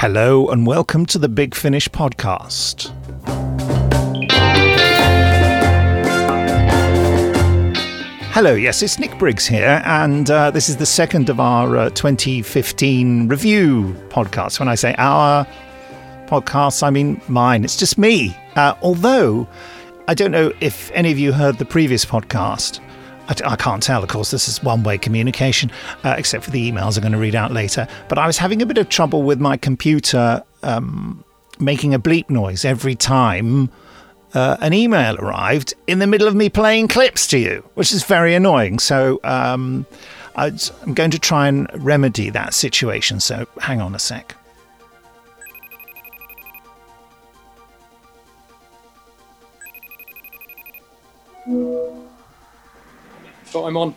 Hello and welcome to the Big Finish podcast. Hello, yes, it's Nick Briggs here, and uh, this is the second of our uh, 2015 review podcasts. When I say our podcasts, I mean mine. It's just me. Uh, although, I don't know if any of you heard the previous podcast. I, I can't tell, of course, this is one way communication, uh, except for the emails I'm going to read out later. But I was having a bit of trouble with my computer um, making a bleep noise every time uh, an email arrived in the middle of me playing clips to you, which is very annoying. So um, i am going to try and remedy that situation. So hang on a sec. But I'm on.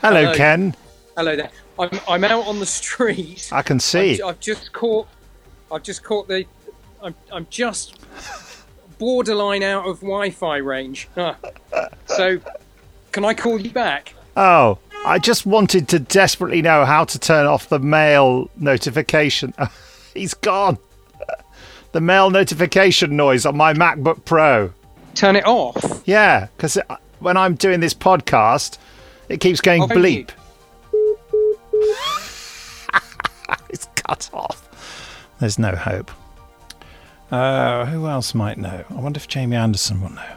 Hello, Hello. Ken. Hello there. I'm, I'm out on the street. I can see. I've, I've just caught. I've just caught the. I'm, I'm just borderline out of Wi-Fi range. Huh. So, can I call you back? Oh, I just wanted to desperately know how to turn off the mail notification. He's gone. The mail notification noise on my MacBook Pro. Turn it off. Yeah, because when I'm doing this podcast, it keeps going Oh, bleep. it's cut off. There's no hope. Uh, who else might know? I wonder if Jamie Anderson will know.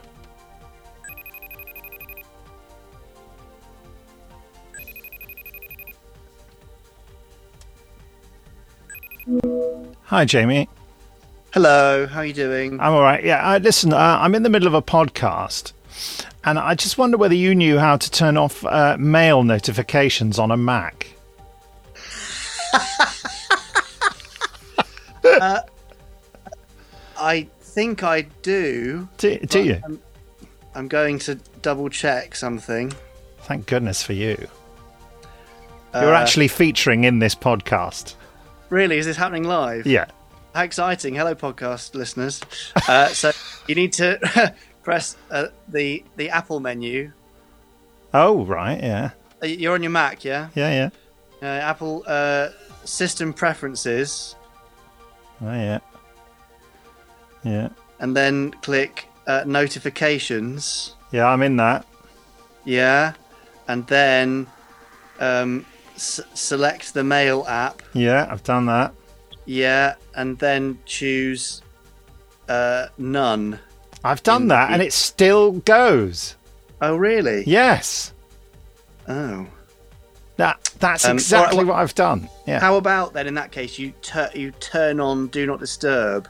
Hi, Jamie. Hello, how are you doing? I'm all right. Yeah, I, listen, uh, I'm in the middle of a podcast, and I just wonder whether you knew how to turn off uh, mail notifications on a Mac. I think I do. Do, do you? I'm, I'm going to double check something. Thank goodness for you. You're Uh, actually featuring in this podcast. Really, is this happening live? Yeah. How exciting! Hello, podcast listeners. Uh, so you need to press uh, the the Apple menu. Oh, right. Yeah. Uh, You're on your Mac, yeah? Yeah, yeah. Uh, Apple uh, System Preferences, Oh, yeah. Yeah. and then click uh, Notifications. Yeah, I'm in that. Yeah, and then um, s- select the Mail app. Yeah, I've done that. Yeah, and then choose uh, none. I've done In- that, and it still goes. Oh, really? Yes. Oh. That that's Um, exactly what I've done. Yeah. How about then? In that case, you tur- you turn on Do Not Disturb,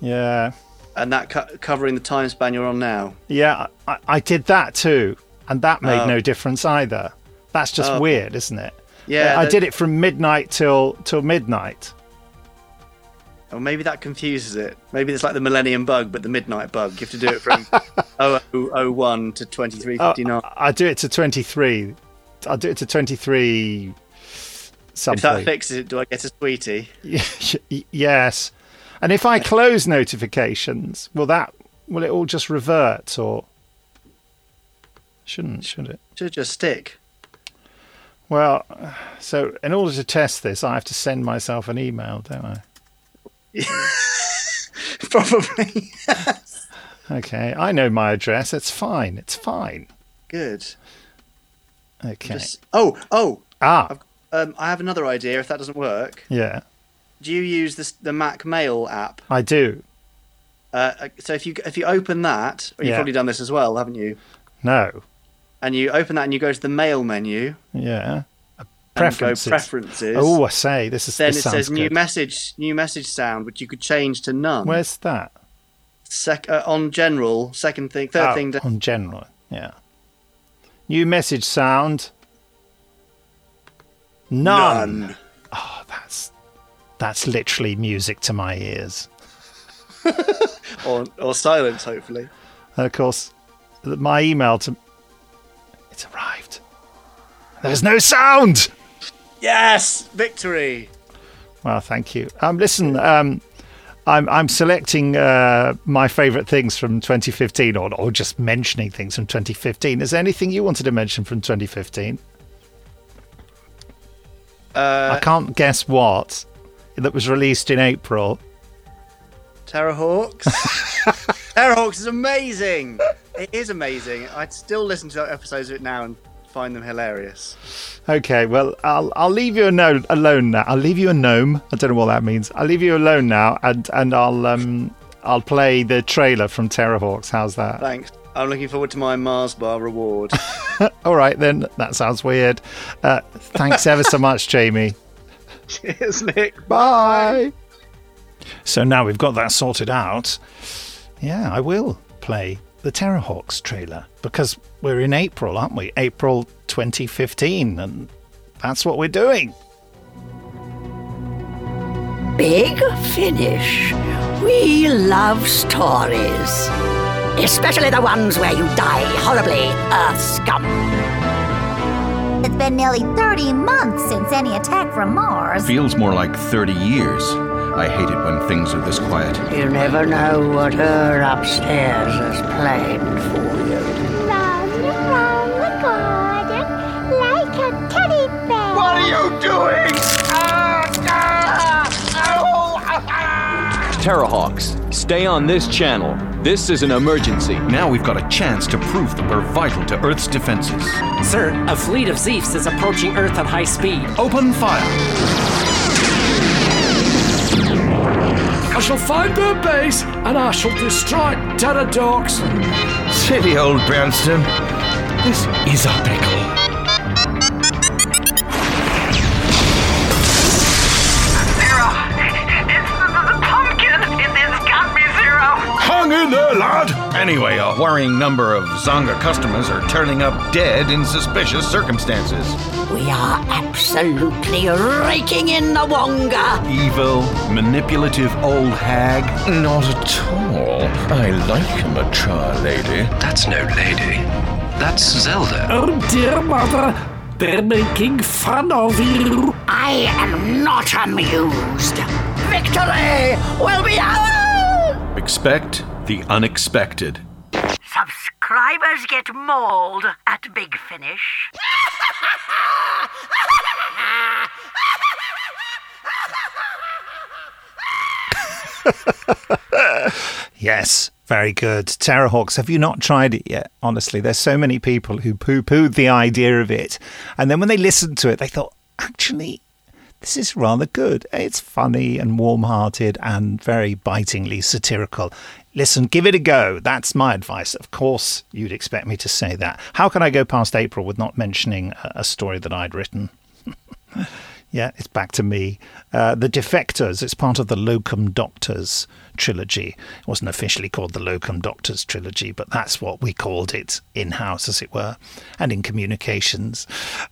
yeah. and that co- covering the time span you're on now. Yeah, I, I did that too, and that made Oh. no difference either. That's just Oh. weird, isn't it? Yeah, I that- did it from midnight till till midnight. Or maybe that confuses it. Maybe it's like the Millennium Bug, but the Midnight Bug. You have to do it from 0001 to Oh, 2359. Uh, I do it to twenty three. I do it to twenty three. if that Something. fixes it, do I get a sweetie? Yes, and if I close notifications, will that will it all just revert or shouldn't should it? Should just stick. Well, so in order to test this, I have to send myself an email, don't I? Probably. Okay, I know my address. It's fine. It's fine. Good. Okay. Just- oh, oh. ah, Um, I have another idea. If that doesn't work, yeah, do you use this, the Mac Mail app? I do. Uh, so if you if you open that, or you've Yeah. probably done this as well, haven't you? No. And you open that and you go to the Mail menu Yeah. Preferences. Preferences. Oh, I say this is. then this it says New. Message, New Message Sound, which you could change to none. Where's that? Sec- uh, on General, second thing, third Oh, thing. To- on general. Yeah. New message sound. None. Oh, that's that's literally music to my ears. or or silence, hopefully. And of course, my email to it's arrived. There's no sound. Yes, victory. Well, thank you. Um, listen, um, I'm I'm selecting uh, my favourite things from 2015, or or just mentioning things from 2015. Is there anything you wanted to mention from 2015? Uh, I can't guess what. that was released in April. Terrahawks. Terrahawks is amazing. It is amazing. I'd still listen to episodes of it now and find them hilarious. Okay, well, I'll I'll leave you a no- alone now. I'll leave you a gnome. I don't know what that means. I'll leave you alone now, and and I'll um I'll play the trailer from Terrahawks. How's that? Thanks. I'm looking forward to my Mars bar reward. All right then. That sounds weird. Uh, thanks ever so much, Jamie. Cheers, Nick. Bye. So now we've got that sorted out. Yeah, I will play the Terrahawks trailer because we're in April, aren't we? April 2015, and that's what we're doing. Big Finish. We love stories. Especially the ones where you die horribly, Earth scum. It's been nearly 30 months since any attack from Mars. Feels more like 30 years. I hate it when things are this quiet. You never know what her upstairs has planned for you. Run around the garden like a teddy bear. What are you doing? Terrahawks, stay on this channel. This is an emergency. Now we've got a chance to prove that we're vital to Earth's defenses. Sir, a fleet of Zeefs is approaching Earth at high speed. Open fire! Shall find their base and I shall destroy Terradorks. Silly old Branston. This is a pickle. Zero. It's the, the pumpkin. It has got me, Zero. Hung in there, lad! Anyway, a worrying number of Zonga customers are turning up dead in suspicious circumstances. We are absolutely raking in the Wonga. Evil, manipulative old hag. Not at all. I like a mature lady. That's no lady. That's Zelda. Oh dear mother, they're making fun of you. I am not amused. Victory will be ours! Expect the unexpected. Subscribers get mauled at Big Finish. Yes, very good. Terrahawks, have you not tried it yet? Honestly, there's so many people who poo pooed the idea of it. And then when they listened to it, they thought, actually, this is rather good. It's funny and warm hearted and very bitingly satirical. Listen, give it a go. That's my advice. Of course, you'd expect me to say that. How can I go past April with not mentioning a a story that I'd written? Yeah, it's back to me. Uh, the Defectors, it's part of the Locum Doctors trilogy. It wasn't officially called the Locum Doctors trilogy, but that's what we called it in house, as it were, and in communications.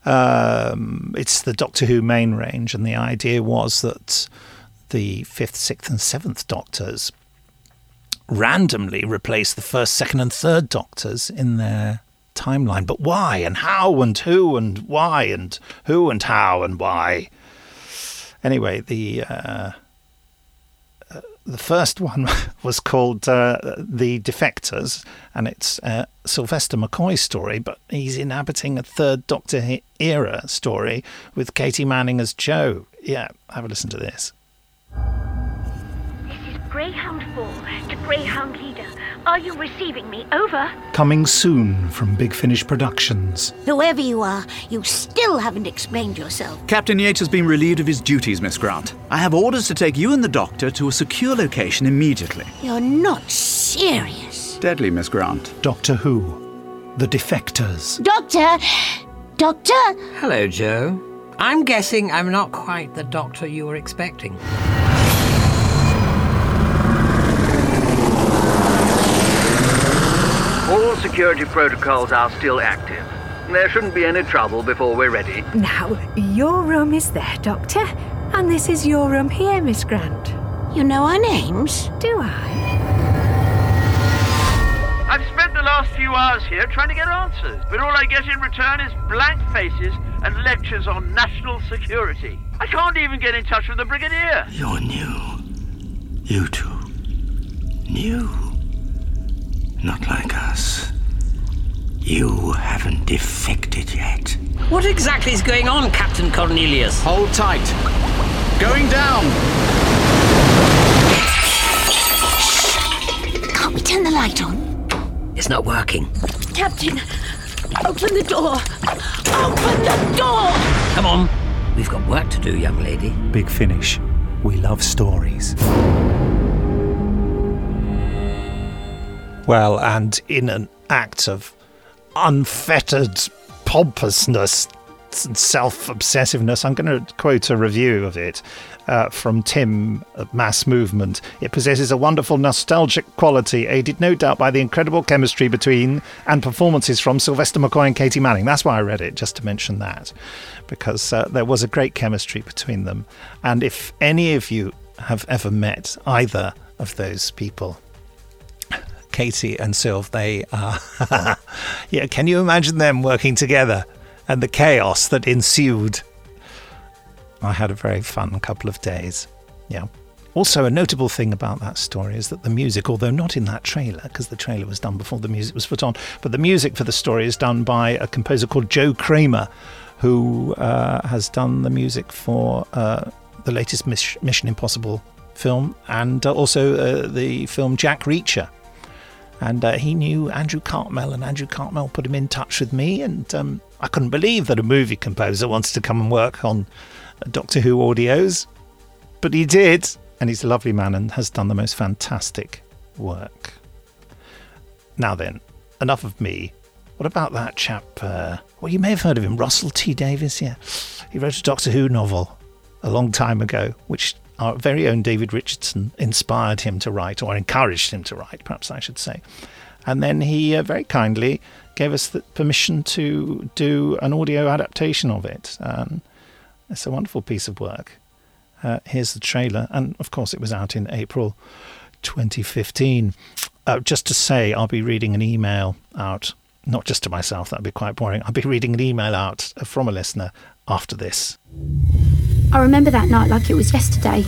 Um, it's the Doctor Who main range, and the idea was that the fifth, sixth, and seventh Doctors randomly replace the first, second, and third Doctors in their timeline. But why and how and who and why and who and how and why? Anyway, the uh, uh, the first one was called uh, The Defectors, and it's Sylvester McCoy story, but he's inhabiting a third Doctor era story with Katie Manning as Jo. Yeah, have a listen to this. This is Greyhound 4 to Greyhound Leader. Are you receiving me? Over. Coming soon from Big Finish Productions. Whoever you are, you still haven't explained yourself. Captain Yates has been relieved of his duties, Miss Grant. I have orders to take you and the doctor to a secure location immediately. You're not serious. Deadly, Miss Grant. Doctor Who, The Defectors. Doctor! Doctor! Hello, Jo. I'm guessing I'm not quite the doctor you were expecting. Security protocols are still active. There shouldn't be any trouble before we're ready. Now, your room is there, Doctor, and this is your room here, Miss Grant. You know our names? Do I? I've spent the last few hours here trying to get answers, but all I get in return is blank faces and lectures on national security. I can't even get in touch with the Brigadier. You're new. You two. New. Not like us. You haven't defected yet. What exactly is going on, Captain Cornelius? Hold tight. Going down. Can't we turn the light on? It's not working. Captain, open the door. Open the door! Come on. We've got work to do, young lady. Big Finish. We love stories. Well, and in an act of unfettered pompousness and self obsessiveness, I'm going to quote a review of it uh, from Tim at Mass Movement. It possesses a wonderful nostalgic quality, aided no doubt by the incredible chemistry between and performances from Sylvester McCoy and Katie Manning. That's why I read it, just to mention that, because uh, there was a great chemistry between them. And if any of you have ever met either of those people, Katie and Sylv, they are. yeah, can you imagine them working together and the chaos that ensued? I had a very fun couple of days. Yeah. Also, a notable thing about that story is that the music, although not in that trailer, because the trailer was done before the music was put on, but the music for the story is done by a composer called Joe Kraemer, who uh, has done the music for uh, the latest Mission Impossible film and uh, also uh, the film Jack Reacher and uh, he knew Andrew Cartmel, and Andrew Cartmel put him in touch with me, and um, I couldn't believe that a movie composer wanted to come and work on Doctor Who audios, but he did, and he's a lovely man and has done the most fantastic work. Now then, enough of me. What about that chap? Uh, well, you may have heard of him, Russell T Davies. Yeah, he wrote a Doctor Who novel a long time ago, which our very own David Richardson inspired him to write, or encouraged him to write, perhaps I should say. And then he uh, very kindly gave us the permission to do an audio adaptation of it. Um, it's a wonderful piece of work. Uh, here's the trailer, and of course, it was out in April 2015. Uh, just to say, I'll be reading an email out, not just to myself, that'd be quite boring. I'll be reading an email out from a listener after this. I remember that night like it was yesterday.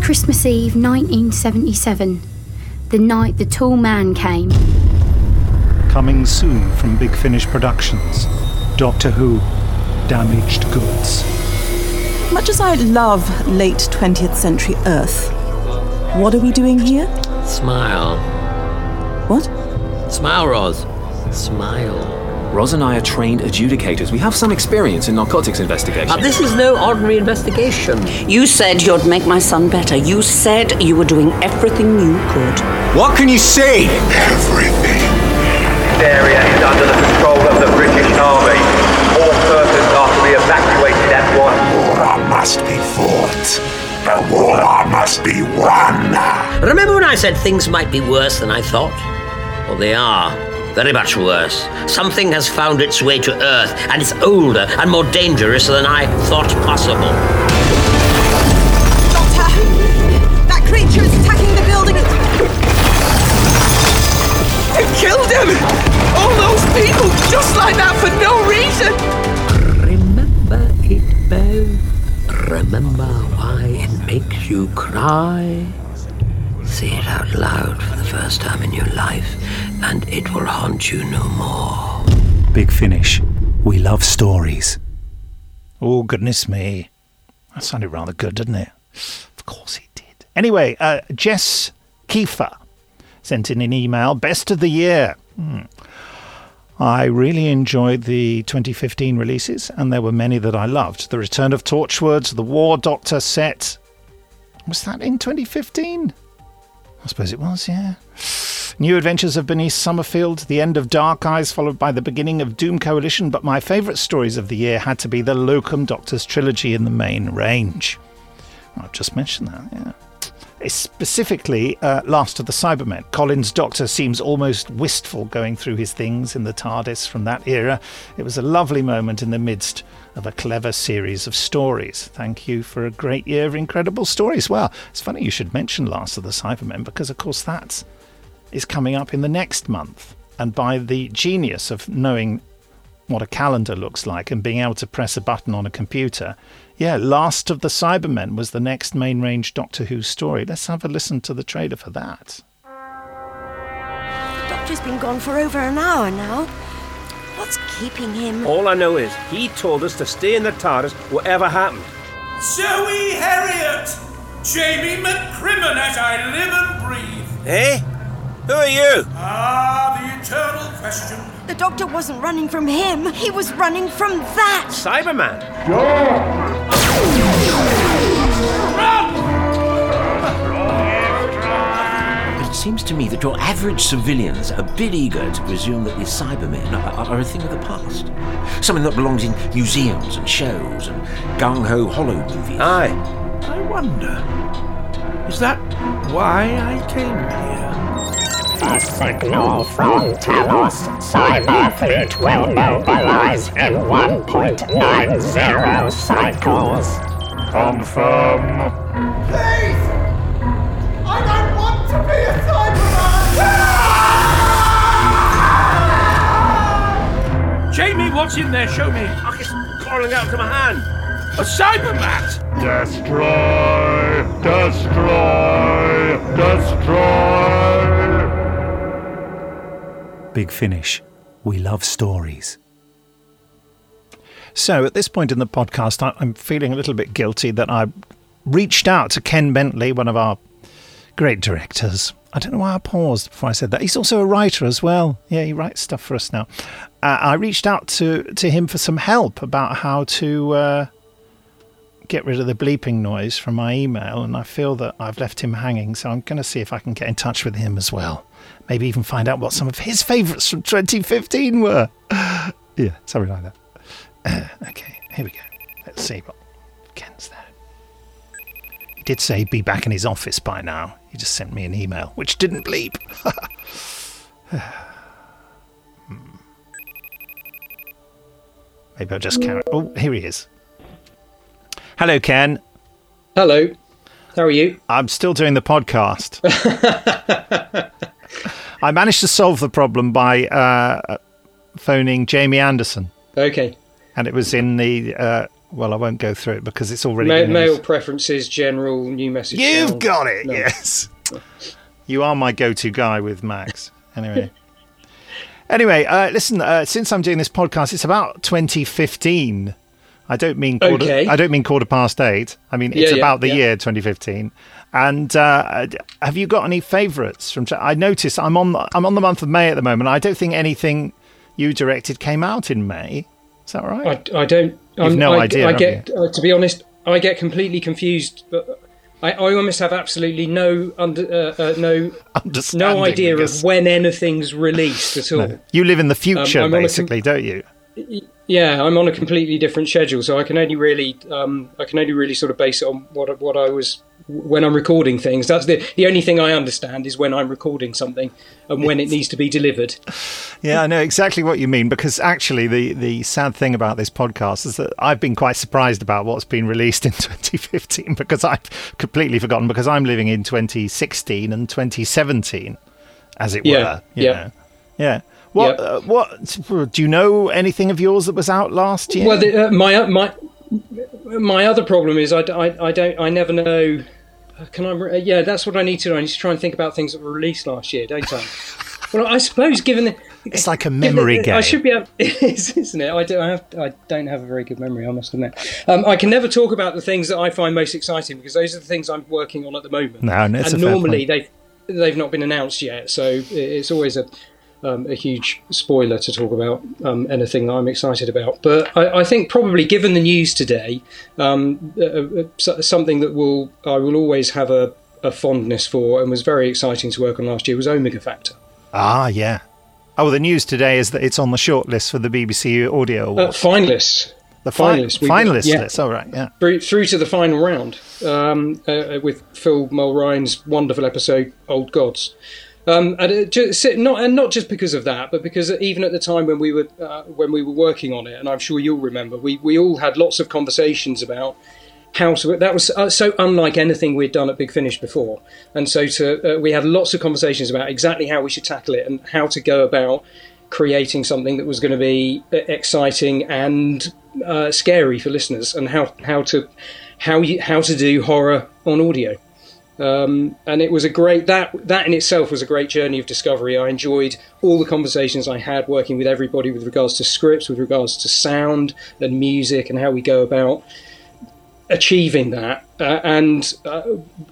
Christmas Eve 1977. The night the tall man came. Coming soon from Big Finish Productions Doctor Who Damaged Goods. Much as I love late 20th century Earth, what are we doing here? Smile. What? Smile, Roz. Smile. Roz and I are trained adjudicators. We have some experience in narcotics investigation. But this is no ordinary investigation. You said you'd make my son better. You said you were doing everything you could. What can you say? Everything. This area is under the control of the British Army. All persons are to be evacuated at once. War must be fought. The war must be won. Remember when I said things might be worse than I thought? Well, they are. Very much worse. Something has found its way to Earth, and it's older and more dangerous than I thought possible. Doctor! That creature is attacking the building! It killed him! All those people just like that for no reason! Remember it, Bev. Remember why it makes you cry. Say it out loud for the first time in your life, and it will haunt you no more. Big Finish. We love stories. Oh, goodness me. That sounded rather good, didn't it? Of course it did. Anyway, uh, Jess Kiefer sent in an email Best of the Year. Hmm. I really enjoyed the 2015 releases, and there were many that I loved. The Return of Torchwood, the War Doctor set. Was that in 2015? I suppose it was, yeah. New Adventures of Bernice Summerfield, the end of Dark Eyes, followed by the beginning of Doom Coalition, but my favourite stories of the year had to be the Locum Doctors trilogy in the main range. I've just mentioned that, yeah. Specifically uh, Last of the Cybermen. Colin's Doctor seems almost wistful going through his things in the TARDIS from that era. It was a lovely moment in the midst of a clever series of stories. Thank you for a great year of incredible stories. Well, it's funny you should mention Last of the Cybermen because, of course, that is coming up in the next month. And by the genius of knowing what a calendar looks like and being able to press a button on a computer, yeah, Last of the Cybermen was the next main range Doctor Who story. Let's have a listen to the trailer for that. The Doctor's been gone for over an hour now. What's keeping him? All I know is he told us to stay in the TARDIS whatever happened. Zoe Heriot! Jamie McCrimmon as I live and breathe. Eh? Who are you? Ah, the eternal question. The doctor wasn't running from him, he was running from that! Cyberman? Run! But it seems to me that your average civilians are a bit eager to presume that these Cybermen are, are a thing of the past. Something that belongs in museums and shows and gung ho hollow movies. Aye. I wonder. Is that why I came here? A signal from Talos. Cyberfleet will mobilize in 1.90 cycles. Confirm. Please! I don't want to be a Cyberman! Jamie, what's in there? Show me. Oh, it's crawling out to my hand. A Cybermat! Destroy! Destroy! Destroy! Big Finish. We love stories. So, at this point in the podcast, I'm feeling a little bit guilty that I reached out to Ken Bentley, one of our great directors. I don't know why I paused before I said that. He's also a writer as well. Yeah, he writes stuff for us now. Uh, I reached out to, to him for some help about how to uh, get rid of the bleeping noise from my email, and I feel that I've left him hanging, so I'm going to see if I can get in touch with him as well. Maybe even find out what some of his favourites from 2015 were. yeah, something like that. okay, here we go. Let's see what Ken's there. He did say he'd be back in his office by now. He just sent me an email, which didn't bleep. Hmm. Maybe I'll just carry. Oh, here he is. Hello, Ken. Hello. How are you? I'm still doing the podcast. I managed to solve the problem by uh, phoning Jamie Anderson. Okay. And it was in the. Uh, well, I won't go through it because it's already. Ma- mail preferences, general, new message. You've got it, No. yes. You are my go-to guy with Macs. Anyway. anyway, uh, listen. Uh, since I'm doing this podcast, it's about 2015. I don't mean quarter. Okay. I don't mean quarter past eight. I mean it's yeah, about the yeah. year 2015. And uh, have you got any favourites from? I noticed I'm on. the- I'm on the month of May at the moment. I don't think anything you directed came out in May. Is that right? I, I don't. You've no I, idea, I get, uh, to be honest, I get completely confused. But I, I almost have absolutely no under, uh, uh, no no idea of when anything's released at all. You live in the future, Um, basically, don't you? Yeah, I'm on a completely different schedule, so I can only really, um, I can only really sort of base it on what what I was when I'm recording things. That's the the only thing I understand is when I'm recording something and when it needs to be delivered. Yeah, I know exactly what you mean because actually, the, the sad thing about this podcast is that I've been quite surprised about what's been released in 2015 because I've completely forgotten because I'm living in 2016 and 2017, as it Yeah, were. you yeah. know. Yeah. What, uh, what do you know anything of yours that was out last year? Well, the, uh, my uh, my my other problem is I, I- I don't I never know. uh, Can I? re- uh, Yeah, that's what I need to do. I need to try and think about things that were released last year, don't I? well, I suppose given the it's like a given memory I should be able, it is, isn't it? I don't I have I don't have a very good memory. I must admit. Um, I can never talk about the things that I find most exciting because those are the things I'm working on at the moment. No, no, it's and normally they've they've not been announced yet, so it's always a um, a huge spoiler to talk about um, anything that I'm excited about. But I, I think probably given the news today, um, uh, uh, something that will I will always have a, a fondness for and was very exciting to work on last year was Omega Factor. Ah, yeah. Oh, the news today is that it's on the shortlist for the BBC Audio Uh, Awards. finalists. the fi- finalists. We- finalist yeah. list. All right, yeah. through, through to the final round um, uh, with Phil Mulryne's wonderful episode "Old Gods." Um, and just, not and not just because of that, but because even at the time when we were uh, when we were working on it, and I'm sure you'll remember, we, we all had lots of conversations about how to. That was uh, so unlike anything we'd done at Big Finish before, and so to uh, we had lots of conversations about exactly how we should tackle it and how to go about creating something that was going to be uh, exciting and uh, scary for listeners, and how how to how you how to do horror on audio. Um, and it was a great that that in itself was a great journey of discovery. I enjoyed all the conversations I had working with everybody with regards to scripts, with regards to sound and music, and how we go about achieving that, uh, and uh,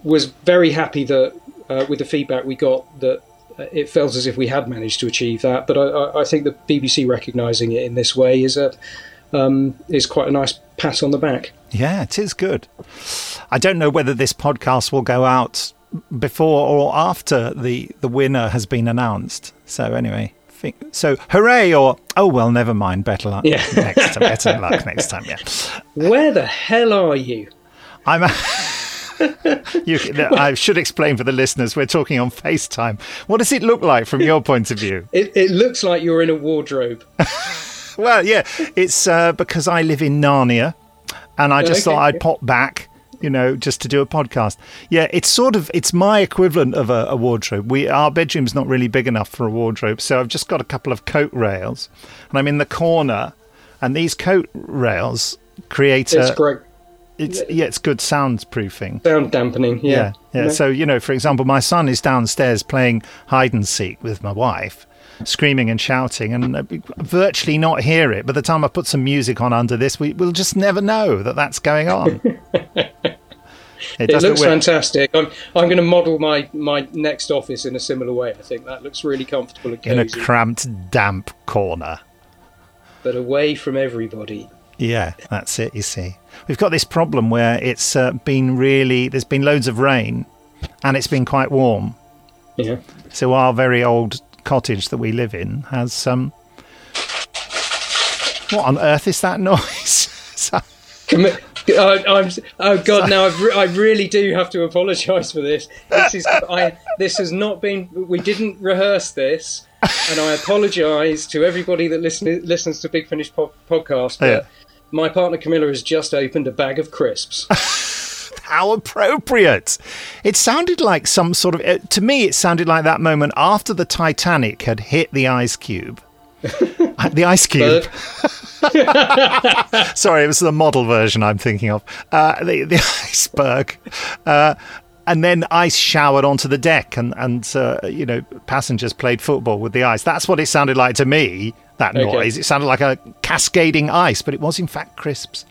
was very happy that uh, with the feedback we got that uh, it felt as if we had managed to achieve that. But I, I, I think the BBC recognising it in this way is a um, is quite a nice pat on the back. Yeah, it is good. I don't know whether this podcast will go out before or after the the winner has been announced. So anyway, think, so hooray or oh well, never mind. Better luck Yeah. next time. Better luck next time. Yeah, Where the hell are you? I'm. you, I should explain for the listeners. We're talking on FaceTime. What does it look like from your point of view? It, it looks like you're in a wardrobe. Well, yeah, it's uh, because I live in Narnia, and I just Okay, thought I'd pop back, you know, just to do a podcast. Yeah, it's sort of it's my equivalent of a, a wardrobe. We our bedroom's not really big enough for a wardrobe, so I've just got a couple of coat rails, and I'm in the corner, and these coat rails create It's a. great. It's yeah, it's good soundproofing. Sound dampening, yeah. yeah, yeah. So you know, for example, my son is downstairs playing hide and seek with my wife, screaming and shouting, and uh, virtually not hear it. By the time I put some music on under this, we will just never know that that's going on. it It, looks work- fantastic. I'm, I'm going to model my, my next office in a similar way. I think that looks really comfortable and in a cramped, damp corner. but away from everybody. Yeah, that's it. You see, we've got this problem where it's uh, been really there's been loads of rain, and it's been quite warm. Yeah. So our very old cottage that we live in has um. What on earth is that noise? I, I'm, oh God! Now I've re- I really do have to apologise for this. This is I. This has not been. We didn't rehearse this, and I apologise to everybody that listen, listens to Big Finish po- podcast. But Yeah. my partner Camilla has just opened a bag of crisps. How appropriate! It sounded like some sort of. uh, To me, it sounded like that moment after the Titanic had hit the ice cube. Uh, the ice cube. Sorry, it was the model version I'm thinking of. Uh, the, the iceberg. Uh, and then ice showered onto the deck, and, and uh, you know, passengers played football with the ice. That's what it sounded like to me, that Okay. noise. It sounded like a cascading ice, but it was in fact crisps.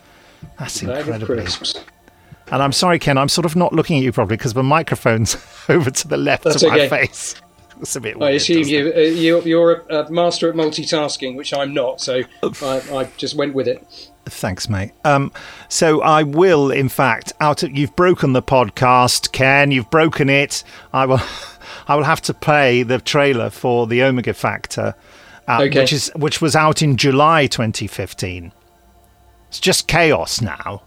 That's incredible. crisps. And I'm sorry, Ken, I'm sort of not looking at you properly because the microphone's over to the left That's of my okay. face. It's a bit weird. I assume you, uh, you're, you're a, a master at multitasking, which I'm not. So I, I just went with it. Thanks, mate. Um, so I will, in fact, out of you've broken the podcast, Ken. You've broken it. I will, I will have to play the trailer for the Omega Factor, uh, Okay. which is which was out in July 2015. It's just chaos now.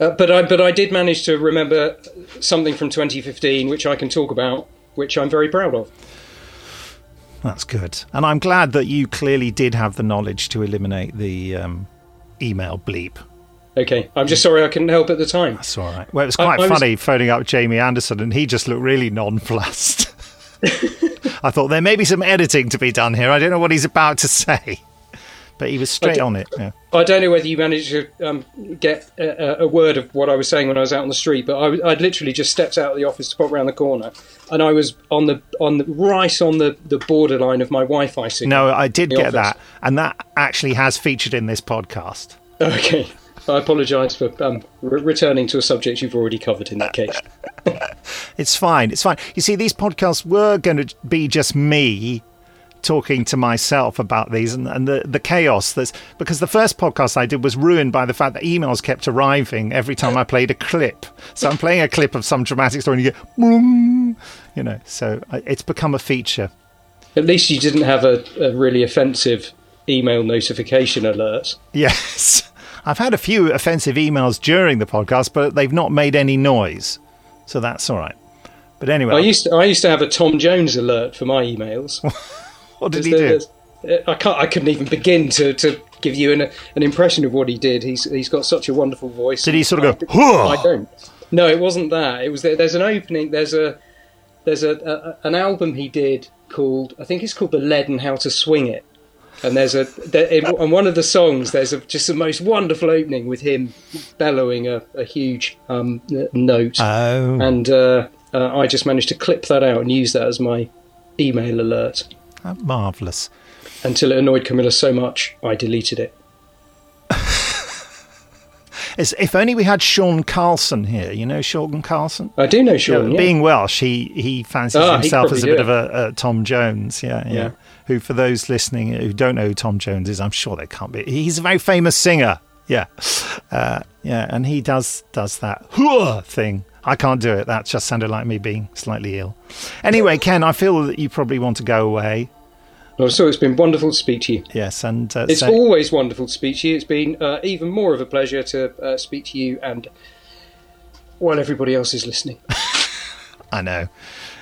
Uh, but I but I did manage to remember something from 2015, which I can talk about, which I'm very proud of. That's good, and I'm glad that you clearly did have the knowledge to eliminate the um, email bleep. Okay, I'm just sorry I couldn't help at the time. That's all right. Well, it was quite I was- funny phoning up Jamie Anderson, and he just looked really nonplussed. I thought there may be some editing to be done here. I don't know what he's about to say, but he was straight on it. Yeah. I don't know whether you managed to um, get a, a- word of what I was saying when I was out on the street, but I, would literally just stepped out of the office to pop around the corner, and I was on the on the right on the, the borderline of my Wi-Fi signal. No, I did get office. that, and that actually has featured in this podcast. Okay, I apologise for um, re- returning to a subject you've already covered in that case. It's fine. It's fine. You see, these podcasts were going to be just me talking to myself about these and, and the, the chaos that's because the first podcast I did was ruined by the fact that emails kept arriving every time I played a clip. So I'm playing a clip of some dramatic story and you get, boom, you know, so it's become a feature. At least you didn't have a, a really offensive email notification alert. Yes. I've had a few offensive emails during the podcast, but they've not made any noise. So that's all right. But anyway, I used to, I used to have a Tom Jones alert for my emails. what did he do? I can't. I couldn't even begin to, to give you an an impression of what he did. He's he's got such a wonderful voice. Did he sort of go, I- "Huh"? I don't. No, it wasn't that. It was there, there's an opening. There's a there's a, a an album he did called I think it's called The Lead and How to Swing It. And there's a there, on one of the songs. There's a, just the most wonderful opening with him bellowing a, a huge um, note. Oh. And uh, uh, I just managed to clip that out and use that as my email alert Marvellous. until it annoyed Camilla so much I deleted it. It's, if only we had Sean Carlsen here. You know Sean Carlsen? I do know Sean. Yeah, Being Welsh, he, he fancies Ah, himself as a bit do of a, a Tom Jones. Yeah, yeah, Yeah. Who, for those listening who don't know who Tom Jones is, I'm sure they can't be. He's a very famous singer. Yeah, uh, yeah, and he does does that thing. I can't do it. That just sounded like me being slightly ill. Anyway, Ken, I feel that you probably want to go away. Well, so it's been wonderful to speak to you. Yes, and uh, It's say- always wonderful to speak to you. It's been uh, even more of a pleasure to uh, speak to you and while everybody else is listening. I know.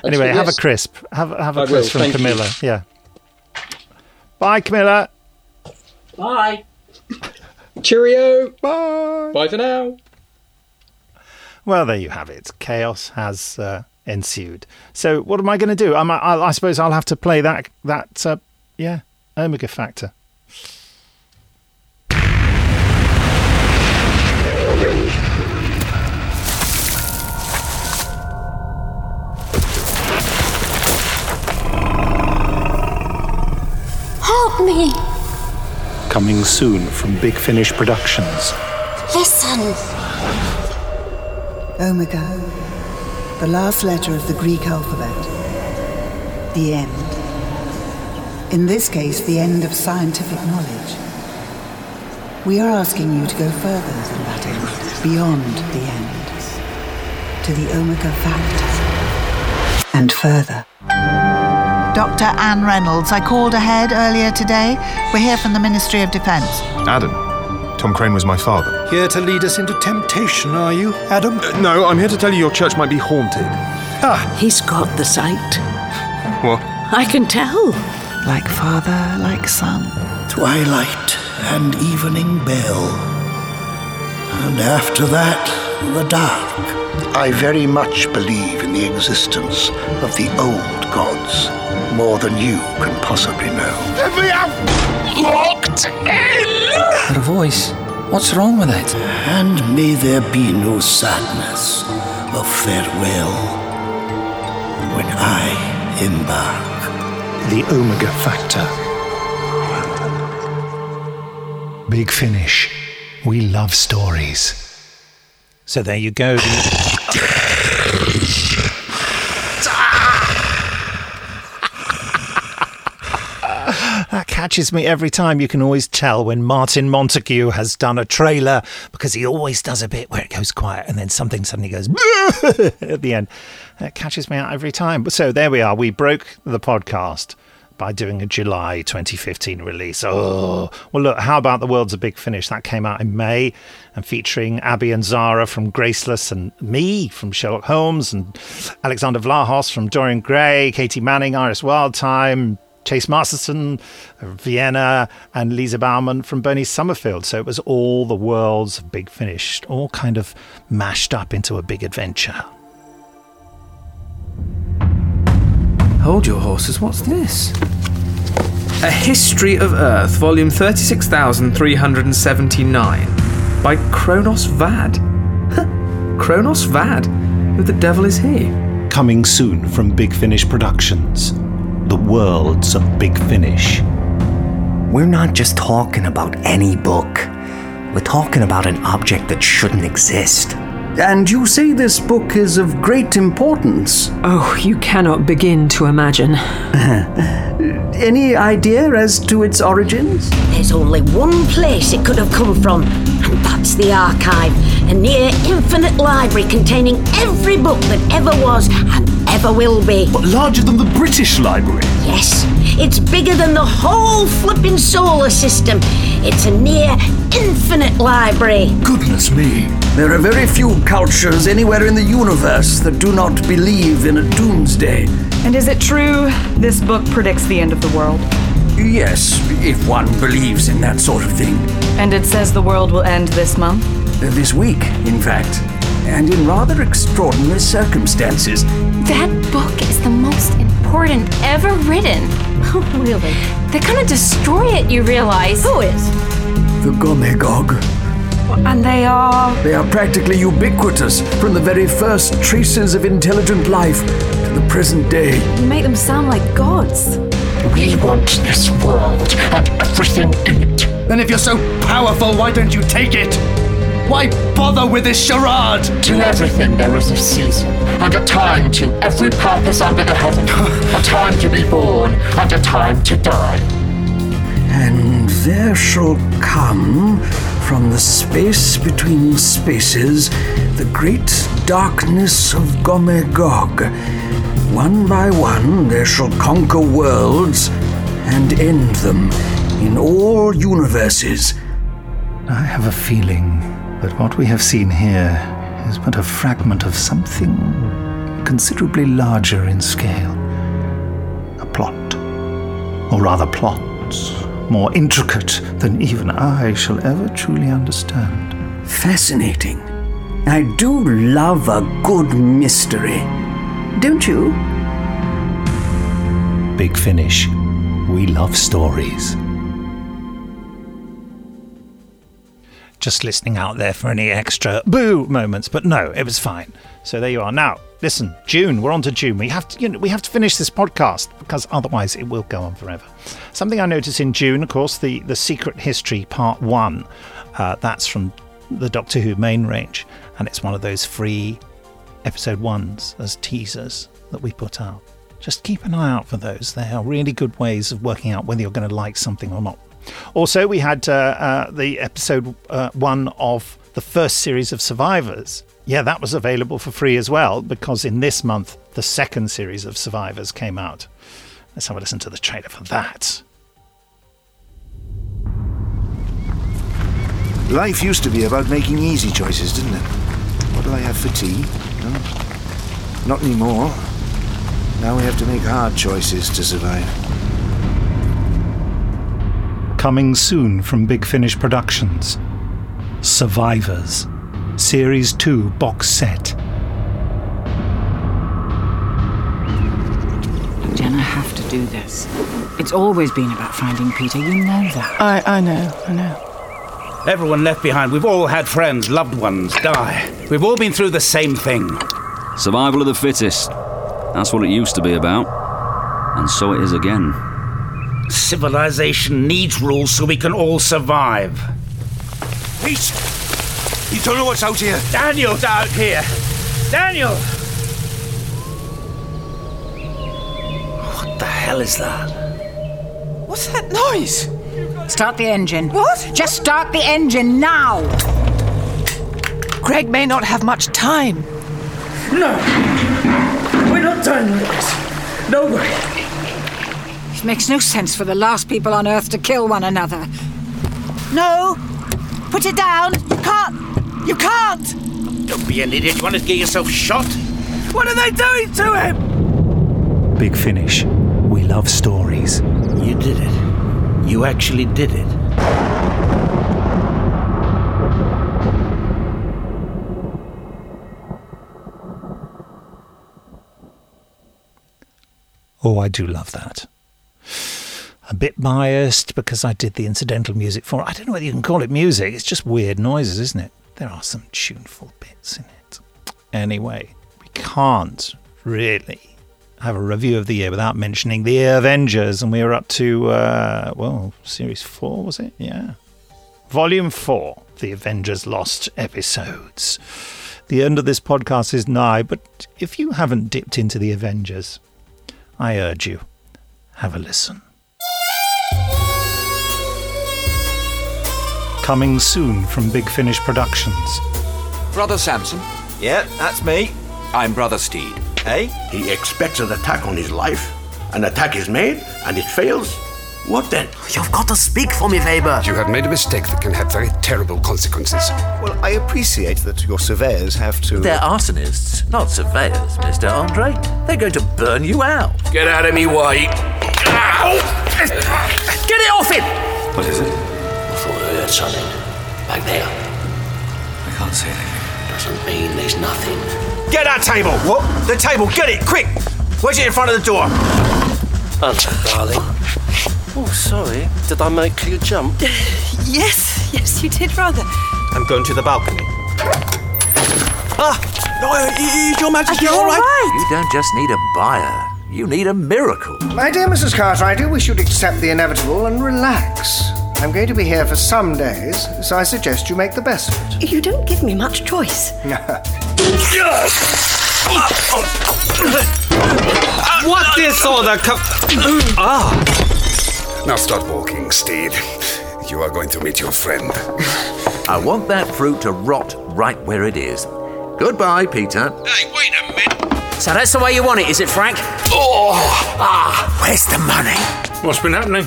Anyway, have a crisp. Have have a I will, crisp from thank you. Camilla. Yeah. Bye, Camilla. Bye. Cheerio. Bye. Bye for now. Well, there you have it. Chaos has uh, ensued. So, what am I going to do? I'm, I, I suppose I'll have to play that that uh, yeah Omega Factor. Help me! Coming soon from Big Finish Productions. Listen! Omega, the last letter of the Greek alphabet. The end. In this case, the end of scientific knowledge. We are asking you to go further than that end, beyond the end, to the Omega Factor, and further. Dr. Anne Reynolds, I called ahead earlier today. We're here from the Ministry of Defence. Adam. Tom Crane was my father. Here to lead us into temptation, are you, Adam? no, I'm here to tell you your church might be haunted. Ah, he's got the sight. What? I can tell. Like father, like son. Twilight and evening bell. And after that, the dark. I very much believe in the existence of the old gods, more than you can possibly know. Let me out! Locked in! Her voice. What's wrong with it? And may there be no sadness of farewell when I embark. The Omega Factor. Big Finish. We love stories. So there you go. Catches me every time. You can always tell when Martin Montague has done a trailer because he always does a bit where it goes quiet and then something suddenly goes at the end. That catches me out every time. So there we are. We broke the podcast by doing a July 2015 release. Oh, well, look, how about The World's a Big Finish? That came out in May and featuring Abby and Zara from Graceless and me from Sherlock Holmes and Alexander Vlahos from Dorian Gray, Katie Manning, Iris Wildthyme, Chase Masterson, Vienna, and Lisa Bowerman from Benny Summerfield. So it was all the world's big finish, all kind of mashed up into a big adventure. Hold your horses, what's this? A History of Earth, volume 36379, by Kronos Vad. Kronos Vad? Who the devil is he? Coming soon from Big Finish Productions. The worlds of Big Finish. We're not just talking about any book. We're talking about an object that shouldn't exist. And you say this book is of great importance. Oh, you cannot begin to imagine. Any idea as to its origins? There's only one place it could have come from, and that's the archive. A near infinite library containing every book that ever was and ever will be. But larger than the British Library? Yes, it's bigger than the whole flipping solar system. It's a near infinite library. Goodness me. There are very few cultures anywhere in the universe that do not believe in a doomsday. And is it true this book predicts the end of the world? Yes, if one believes in that sort of thing. And it says the world will end this month? Uh, this week, in fact. And in rather extraordinary circumstances. That book is the most important ever written. Oh, really? They're gonna destroy it, you realize? Who is? The Gomegog. And they are. They are practically ubiquitous, from the very first traces of intelligent life to the present day. You make them sound like gods. We want this world and everything in it. Then if you're so powerful, why don't you take it? Why bother with this charade? To everything there is a season, and a time to every purpose under the heaven. a time to be born, and a time to die. And there shall come, from the space between spaces, the great darkness of Gomegog. One by one they shall conquer worlds and end them in all universes. I have a feeling that what we have seen here is but a fragment of something considerably larger in scale. A plot. Or rather, plots. More intricate than even I shall ever truly understand. Fascinating. I do love a good mystery. Don't you? Big Finish. We love stories. Just listening out there for any extra boo moments, but no, it was fine. So there you are. Now, listen, June. We're on to June. We have to, you know, we have to finish this podcast because otherwise it will go on forever. Something I noticed in June, of course, the the Secret History Part One. Uh, that's from the Doctor Who main range, and it's one of those free episode ones as teasers that we put out. Just keep an eye out for those. They are really good ways of working out whether you're going to like something or not. Also, we had uh, uh, the episode uh, one of the first series of Survivors. Yeah, that was available for free as well because in this month, the second series of Survivors came out. Let's have a listen to the trailer for that. Life used to be about making easy choices, didn't it? What do I have for tea? No, not anymore. Now we have to make hard choices to survive. Coming soon from Big Finish Productions Survivors, Series 2 box set. Jenna I have to do this. It's always been about finding Peter, you know that. I, I know, I know. Everyone left behind, we've all had friends, loved ones die. We've all been through the same thing. Survival of the fittest. That's what it used to be about. And so it is again. Civilization needs rules so we can all survive. Pete! You don't know what's out here. Daniel's out here! Daniel! What the hell is that? What's that noise? Start the engine. What? Just start the engine now! Greg may not have much time. No! We're not dying like this. No way. It makes no sense for the last people on Earth to kill one another. No! Put it down! You can't! You can't! Don't be an idiot. You want to get yourself shot? What are they doing to him? Big Finish. We love stories. You did it. You actually did it. Oh, I do love that. A bit biased because I did the incidental music for it. I don't know whether you can call it music. It's just weird noises, isn't it? There are some tuneful bits in it. Anyway, we can't really have a review of the year without mentioning the Avengers, and we are up to uh, well, series four was it? Yeah, volume four, the Avengers Lost episodes. The end of this podcast is nigh, but if you haven't dipped into the Avengers, I urge you, have a listen. Coming soon from Big Finish Productions. Brother Samson? Yeah, that's me. I'm Brother Steed. Hey? He expects an attack on his life. An attack is made, and it fails. What then? You've got to speak for me, Weber. You have made a mistake that can have very terrible consequences. Well, I appreciate that your surveyors have to. They're arsonists, not surveyors, Mr. Andre. They're going to burn you out. Get out of me, White. Get it off him! What is it? I thought I heard something. Back there. I can't see anything. Doesn't mean there's nothing. Get that table! What? The table, get it, quick! Where's it in front of the door? Answer, darling. Oh, sorry. Did I make you jump? Yes, yes, you did rather. I'm going to the balcony. Ah! No, is your majesty Are you all right? all right? You don't just need a buyer, you need a miracle. My dear Mrs. Cartwright, I do wish you'd accept the inevitable and relax. I'm going to be here for some days, so I suggest you make the best of it. You don't give me much choice. What is all the co- Ah! Now start walking, Steed. You are going to meet your friend. I want that fruit to rot right where it is. Goodbye, Peter. Hey, wait a minute. So that's the way you want it, is it, Frank? Oh! Ah, where's the money? What's been happening?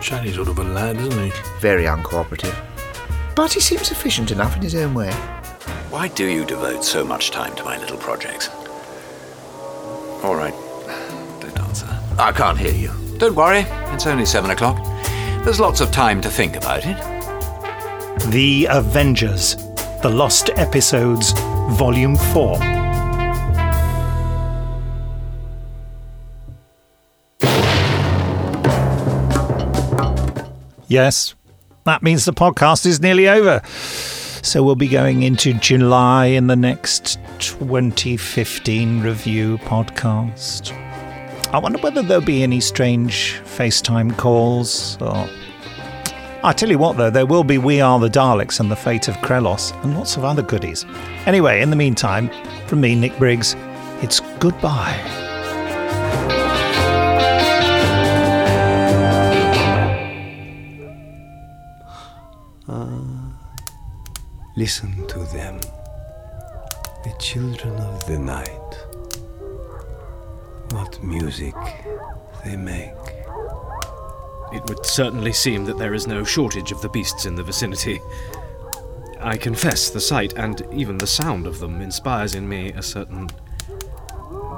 Shiny sort of a lad, isn't he? Very uncooperative. But he seems efficient enough in his own way. Why do you devote so much time to my little projects? All right. Don't answer. I can't hear you. Don't worry. It's only seven o'clock. There's lots of time to think about it. The Avengers, The Lost Episodes, Volume 4. Yes, that means the podcast is nearly over. So we'll be going into July in the next 2015 review podcast. I wonder whether there'll be any strange FaceTime calls or. I tell you what, though, there will be We Are the Daleks and the Fate of Krelos and lots of other goodies. Anyway, in the meantime, from me, Nick Briggs, it's goodbye. Listen to them, the children of the night. What music they make. It would certainly seem that there is no shortage of the beasts in the vicinity. I confess the sight and even the sound of them inspires in me a certain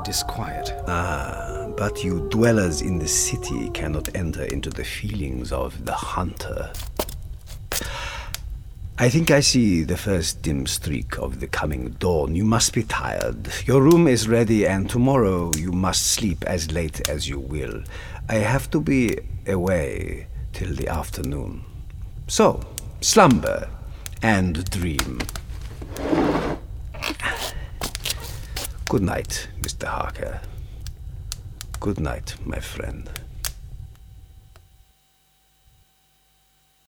disquiet. Ah, but you dwellers in the city cannot enter into the feelings of the hunter. I think I see the first dim streak of the coming dawn. You must be tired. Your room is ready, and tomorrow you must sleep as late as you will. I have to be away till the afternoon. So, slumber and dream. Good night, Mr. Harker. Good night, my friend.